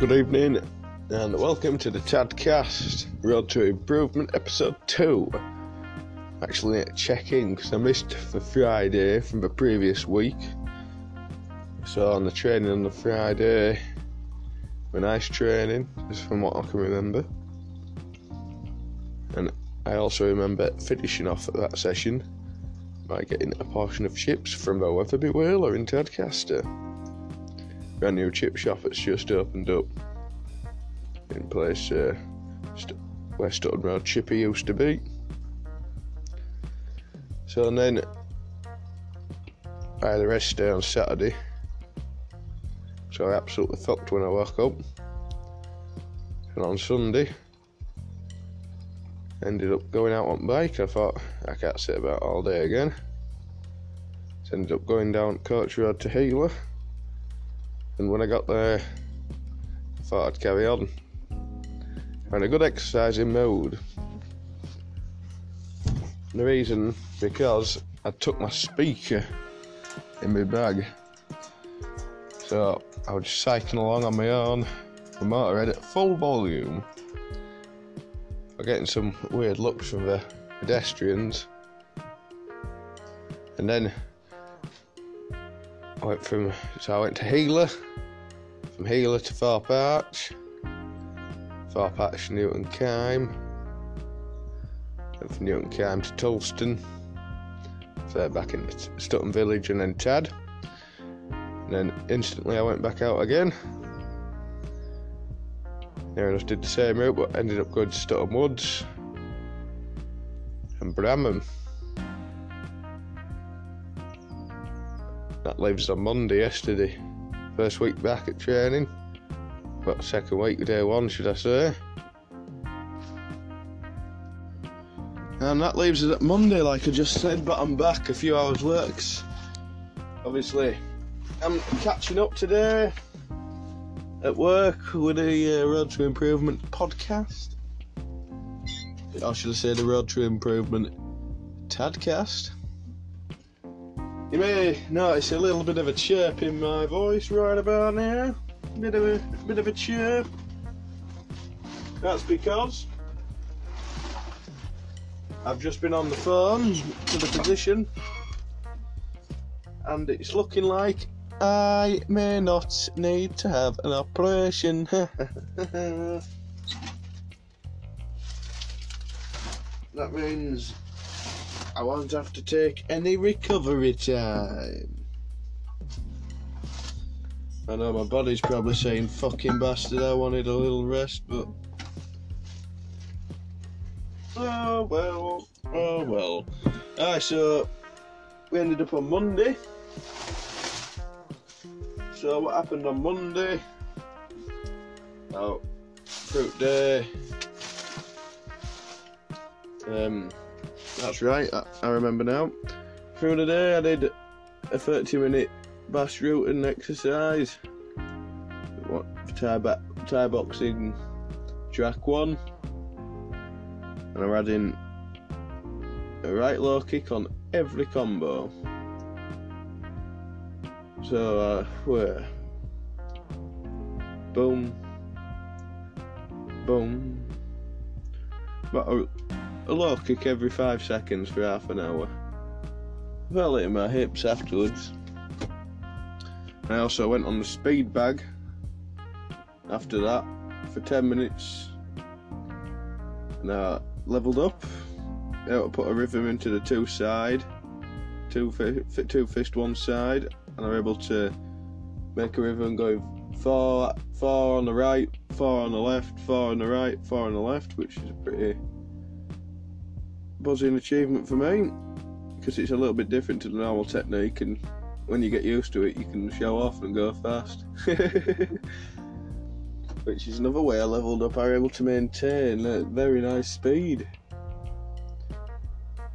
Good evening, and welcome to the Tadcast Road to Improvement episode 2. Actually, checking because I missed the Friday from the previous week. So, on the training on the Friday, a nice training, just from what I can remember. And I also remember finishing off at that session by getting a portion of chips from the Wetherby Whaler in Tadcaster brand new chip shop that's just opened up in place uh, St- where Stutton Road Chippy used to be. So and then I had a rest day on Saturday. So I absolutely fucked when I woke up. And on Sunday, ended up going out on bike. I thought I can't sit about all day again. So ended up going down Coach Road to Healer. And when I got there, I thought I'd carry on. And a good exercising. And the reason, because I took my speaker in my bag. So I was cycling along on my own, the motorhead at full volume. I'm getting some weird looks from the pedestrians. And then I went from so I went to Healer, from Healer to Thorpe Arch, Arch to Newton Kyme, from Newton Kyme to Toulston, so back in Stutton Village and then Tad, and then instantly I went back out again. Near enough did the same route, but ended up going to Stutton Woods and Bramham. That leaves on Monday yesterday. First week back at training. But second week, day one, should I say. And that leaves us at Monday, like I just said, but I'm back a few hours works. Obviously, I'm catching up today at work with the uh, Road to Improvement podcast. Or should I say the Road to Improvement Tadcast? You may notice a little bit of a chirp in my voice right about now. Bit of a bit of a chirp. That's because I've just been on the phone to the physician and it's looking like I may not need to have an operation. that means I won't have to take any recovery time. I know my body's probably saying, fucking bastard, I wanted a little rest, but. Oh well, oh well. Alright, so we ended up on Monday. So, what happened on Monday? Oh, fruit day. Um, that's right, I, I remember now. Through the day, I did a 30 minute bass routing exercise. What Thai, ba- boxing track one, and I'm adding a right low kick on every combo. So, uh, where? Boom, boom. But a, a low kick every five seconds for half an hour. Felt it in my hips afterwards. I also went on the speed bag after that for 10 minutes and I levelled up. I put a rhythm into the two side, two, fi- two fist one side, and I'm able to make a rhythm going four, four on the right, four on the left, four on the right, four on the left, which is a buzzing achievement for me because it's a little bit different to the normal technique and when you get used to it you can show off and go fast. Which is another way I leveled up I was able to maintain a very nice speed.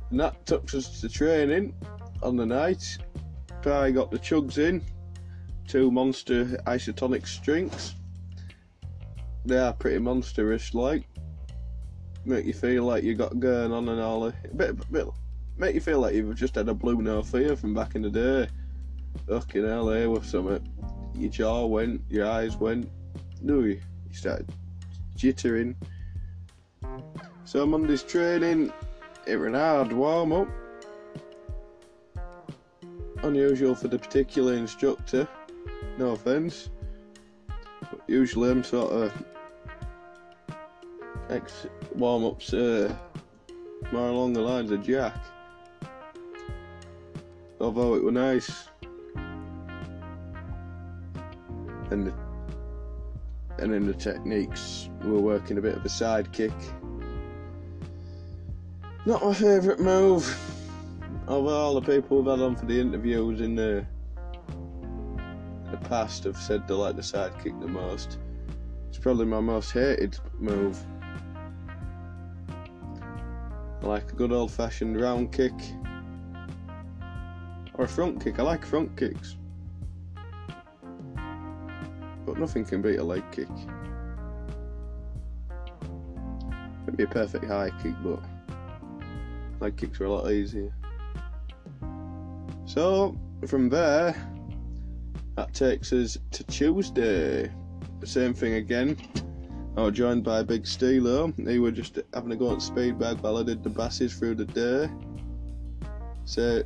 And that took us to training on the night. I got the chugs in two monster isotonic drinks they are pretty monstrous like make you feel like you got going on and all. A bit, bit, make you feel like you've just had a blue no fear from back in the day. Fucking hell, eh, there was something. Your jaw went, your eyes went, do you? You start jittering. So Monday's training, it was an hard warm up. Unusual for the particular instructor, no offence. But usually I'm sort of ex warm ups uh, more along the lines of Jack. Although it were nice. And the, and in the techniques we were working a bit of a side kick. Not my favourite move. Although all the people we've had on for the interviews in the the past have said they like the side kick the most. It's probably my most hated move. I like a good old fashioned round kick. Or a front kick. I like front kicks. But nothing can beat a leg kick. It'd be a perfect high kick, but leg kicks are a lot easier. So, from there, that takes us to Tuesday. Same thing again. I was joined by Big Steelo. He was just having a go at speed bag while I did the basses through the day. So,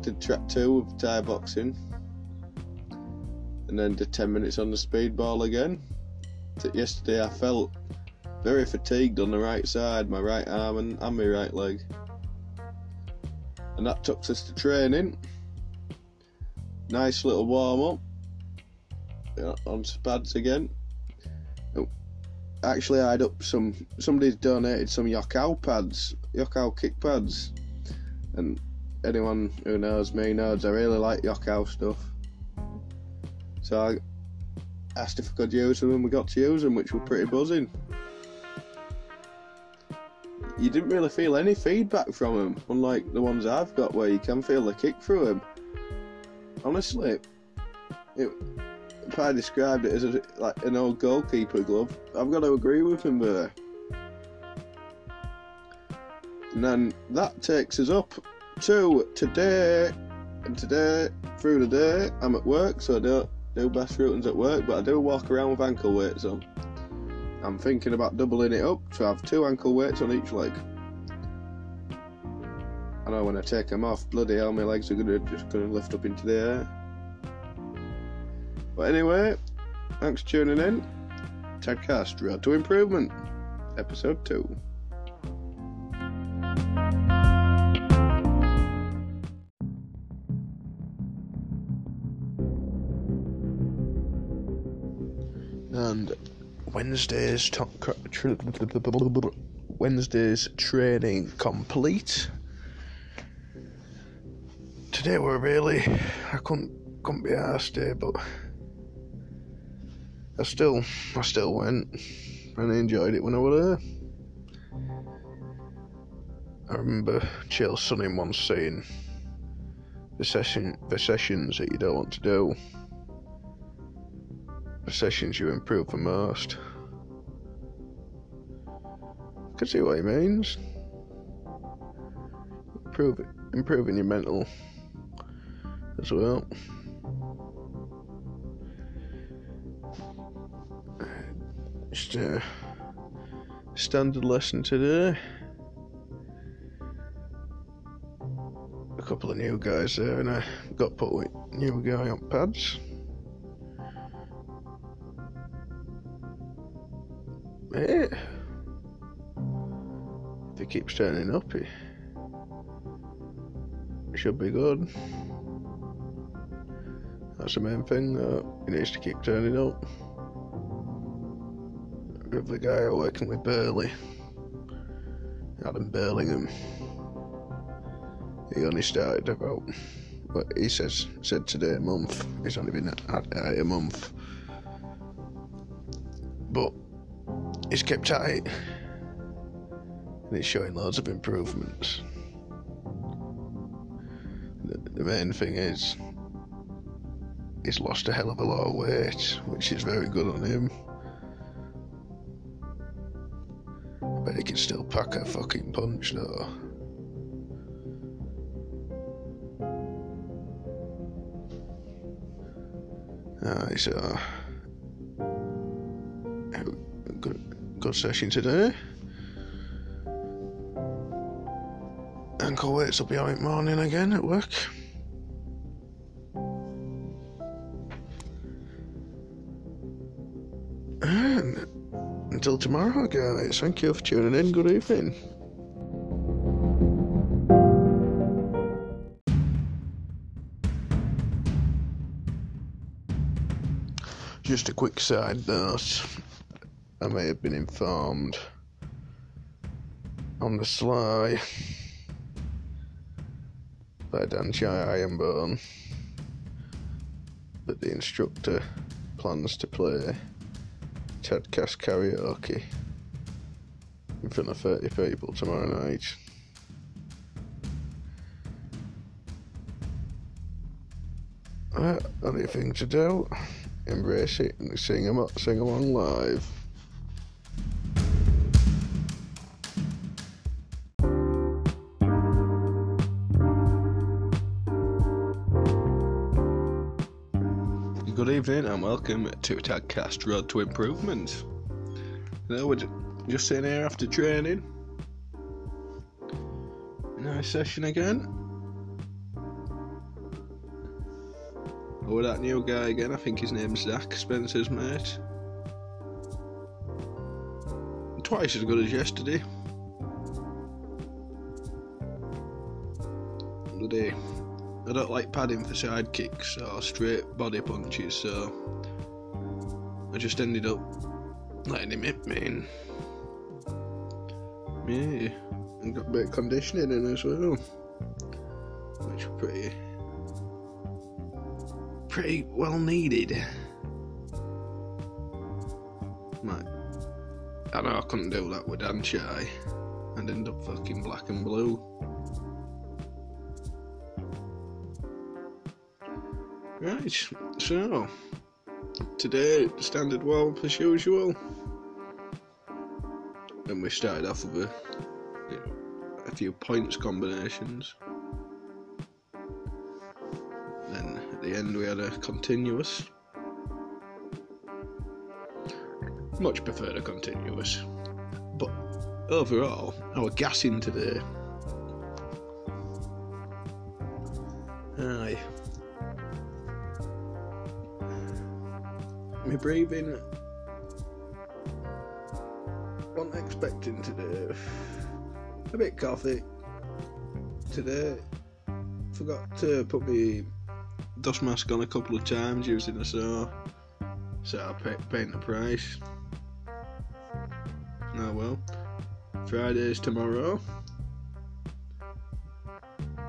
did track two of Thai boxing. And then did 10 minutes on the speedball again. Yesterday I felt very fatigued on the right side, my right arm and, and my right leg. And that took us to training. Nice little warm up. On pads again. Actually, I had up some. Somebody's donated some Yokkao pads, Yokkao kick pads, and anyone who knows me knows I really like Yokkao stuff. So I asked if I could use them, and we got to use them, which were pretty buzzing. You didn't really feel any feedback from them, unlike the ones I've got, where you can feel the kick through them. Honestly, it, I described it as a, like an old goalkeeper glove, I've got to agree with him there. And then that takes us up to today. And today, through the day, I'm at work, so I don't do best routines at work, but I do walk around with ankle weights on. I'm thinking about doubling it up to have two ankle weights on each leg. I know when I take them off, bloody hell, my legs are gonna just gonna lift up into the air. But anyway, thanks for tuning in. Tadcast Road to Improvement, Episode 2. And Wednesday's top Wednesday's training complete. Today we're really I couldn't couldn't be asked here, but I still I still went and enjoyed it when I was there. I remember Chael Sonnen once saying the session the sessions that you don't want to do the sessions you improve the most. I can see what he means. Improve, improving your mental as well. Just a standard lesson today. A couple of new guys there, and I got put with new guy on pads. Yeah. If he keeps turning up, he should be good. That's the main thing. Uh, he needs to keep turning up. With the guy working with Burley, Adam Burlingham, he only started about. What he says said today a month. He's only been at, at a month, but he's kept at it, and he's showing loads of improvements. The, the main thing is he's lost a hell of a lot of weight, which is very good on him. Can still pack a fucking punch though. Aye, so good session today. Ankle weights will be on it morning again at work. And until tomorrow, guys, thank you for tuning in. Good evening. Just a quick side note. I may have been informed on the sly by Dan Chai Ironbone that the instructor plans to play Tadcast karaoke in front of 30 people tomorrow night. Uh, only thing to do, embrace it and sing, sing along live. Evening and welcome to Tadcast Road to Improvement. Now we're just sitting here after training. Nice session again. Oh, that new guy again. I think his name's Zach Spencer's mate. Twice as good as yesterday. I don't like padding for side kicks or straight body punches, so I just ended up letting him hit me. And yeah, and got a bit of conditioning in as well, which was pretty, pretty well needed. Like, I know I couldn't do that with Dan Chai and end up fucking black and blue. Right, so today standard well as usual, and we started off with a, a few points combinations. Then at the end we had a continuous. Much prefer a continuous, but overall our gassing today. Aye. My breathing wasn't expecting today. A bit coffee today. Forgot to put my dust mask on a couple of times using a saw, so I pay, the price. Oh well. Friday's tomorrow.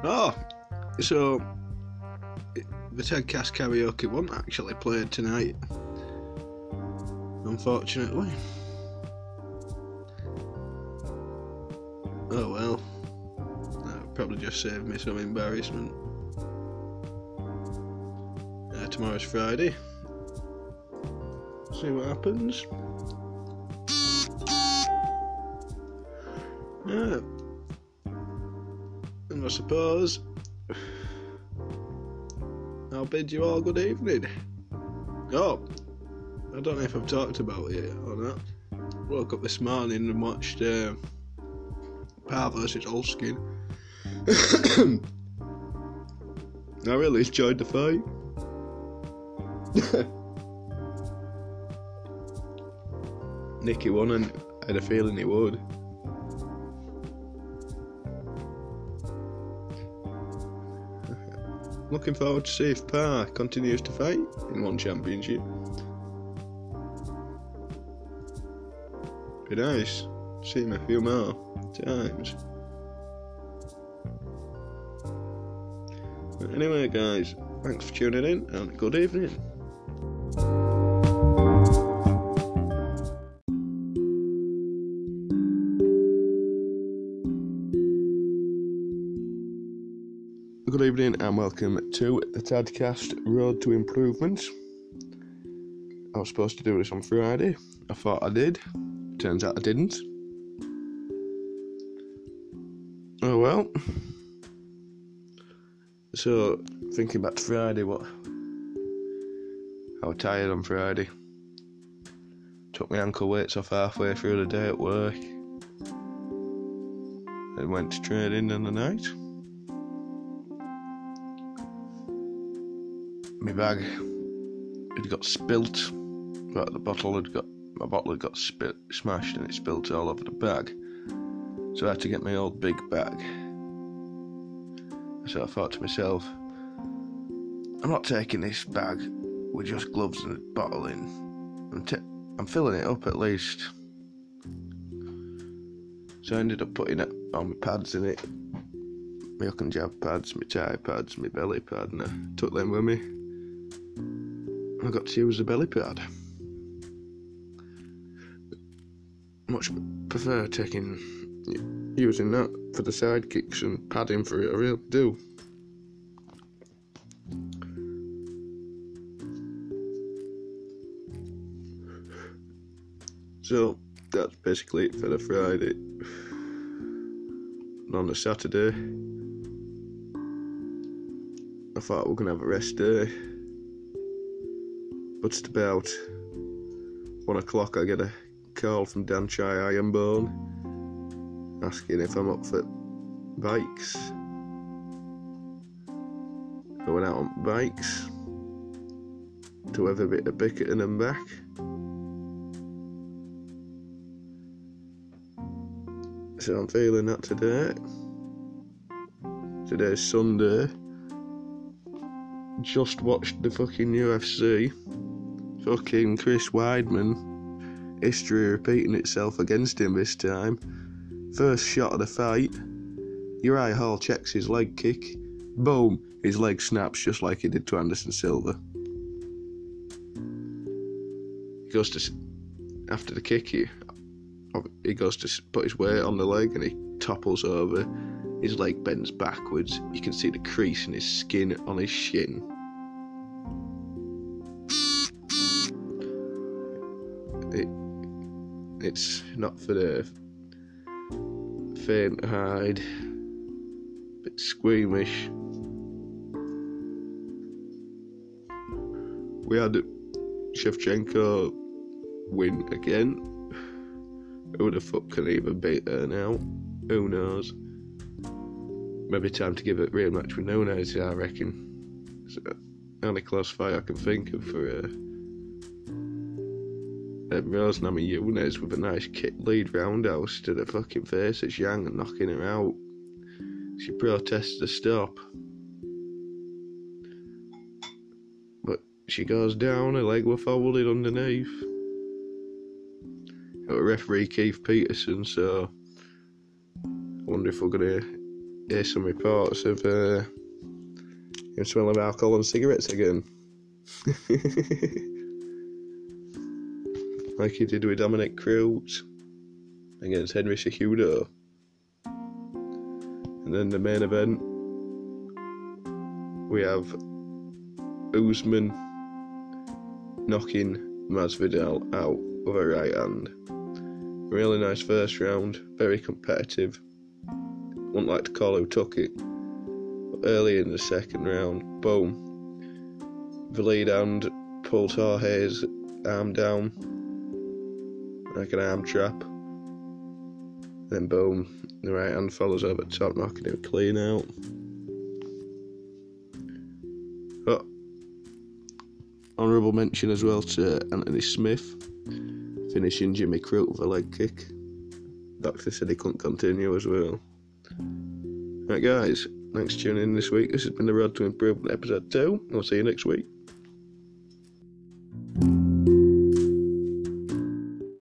Oh, so the Tadcast karaoke wasn't actually played tonight unfortunately. Oh well. That probably just saved me some embarrassment. Uh, tomorrow's Friday. See what happens. Yeah. And I suppose I'll bid you all good evening. Oh, I don't know if I've talked about it or not. Woke up this morning and watched uh, Par versus Holzken. I really enjoyed the fight. Nicky won, and I had a feeling he would. Looking forward to see if Par continues to fight in one championship. Be nice. See him a few more times. Anyway, guys, thanks for tuning in and good evening. Good evening and welcome to the Tadcast Road to Improvement. I was supposed to do this on Friday. I thought I did. Turns out I didn't. Oh well. So, thinking back to Friday, what? I was tired on Friday. Took my ankle weights off halfway through the day at work. And went to training in the night. My bag had got spilt. But the bottle had got my bottle had got smashed and it spilt all over the bag. So I had to get my old big bag. So I thought to myself, I'm not taking this bag with just gloves and a bottle in. I'm, t- I'm filling it up at least. So I ended up putting it on my pads in it. My hook and jab pads, my tie pads, my belly pad, and I took them with me. I got to use the belly pad. Much prefer taking using that for the side kicks and padding for it. I really do. So that's basically it for the Friday. And on the Saturday, I thought we are gonna have a rest day, but it's about one o'clock. I get a call from Dan Chai Ironbone asking if I'm up for bikes. Going out on bikes to have a bit of Bickerton and back. So I'm feeling that today. Today's Sunday. Just watched the fucking UFC. Fucking Chris Weidman. History repeating itself against him this time. First shot of the fight. Uriah Hall checks his leg kick. Boom! His leg snaps just like he did to Anderson Silva. He goes to after the kick. He he goes to put his weight on the leg and he topples over. His leg bends backwards. You can see the crease in his skin on his shin. It's not for the faint hide, bit squeamish. We had Shevchenko win again who the fuck can even beat her now? Who knows? Maybe time to give it real match with Nunes, I reckon. It's the only close fight I can think of for her. Uh, Rose Namajunas with a nice kick lead roundhouse to the fucking face of Zhang and knocking her out. She protests to stop. But she goes down, her leg was folded underneath referee Keith Peterson, so I wonder if we're to hear some reports of uh, him smelling alcohol and cigarettes again. like he did with Dominick Cruz against Henry Cejudo. And then the main event, we have Usman knocking Masvidal out with a right hand. Really nice first round, very competitive. Wouldn't like to call who took it. But early in the second round, boom. The lead hand pulls Jorge's arm down like an arm trap. Then boom, the right hand follows over top, knocking him clean out. Oh. But honourable mention as well to Anthony Smith finishing Jimmy Crute with a leg kick. Doctor said he couldn't continue as well. Right, guys, thanks for tuning in this week. This has been the Road to Improvement episode 2. I'll see you next week.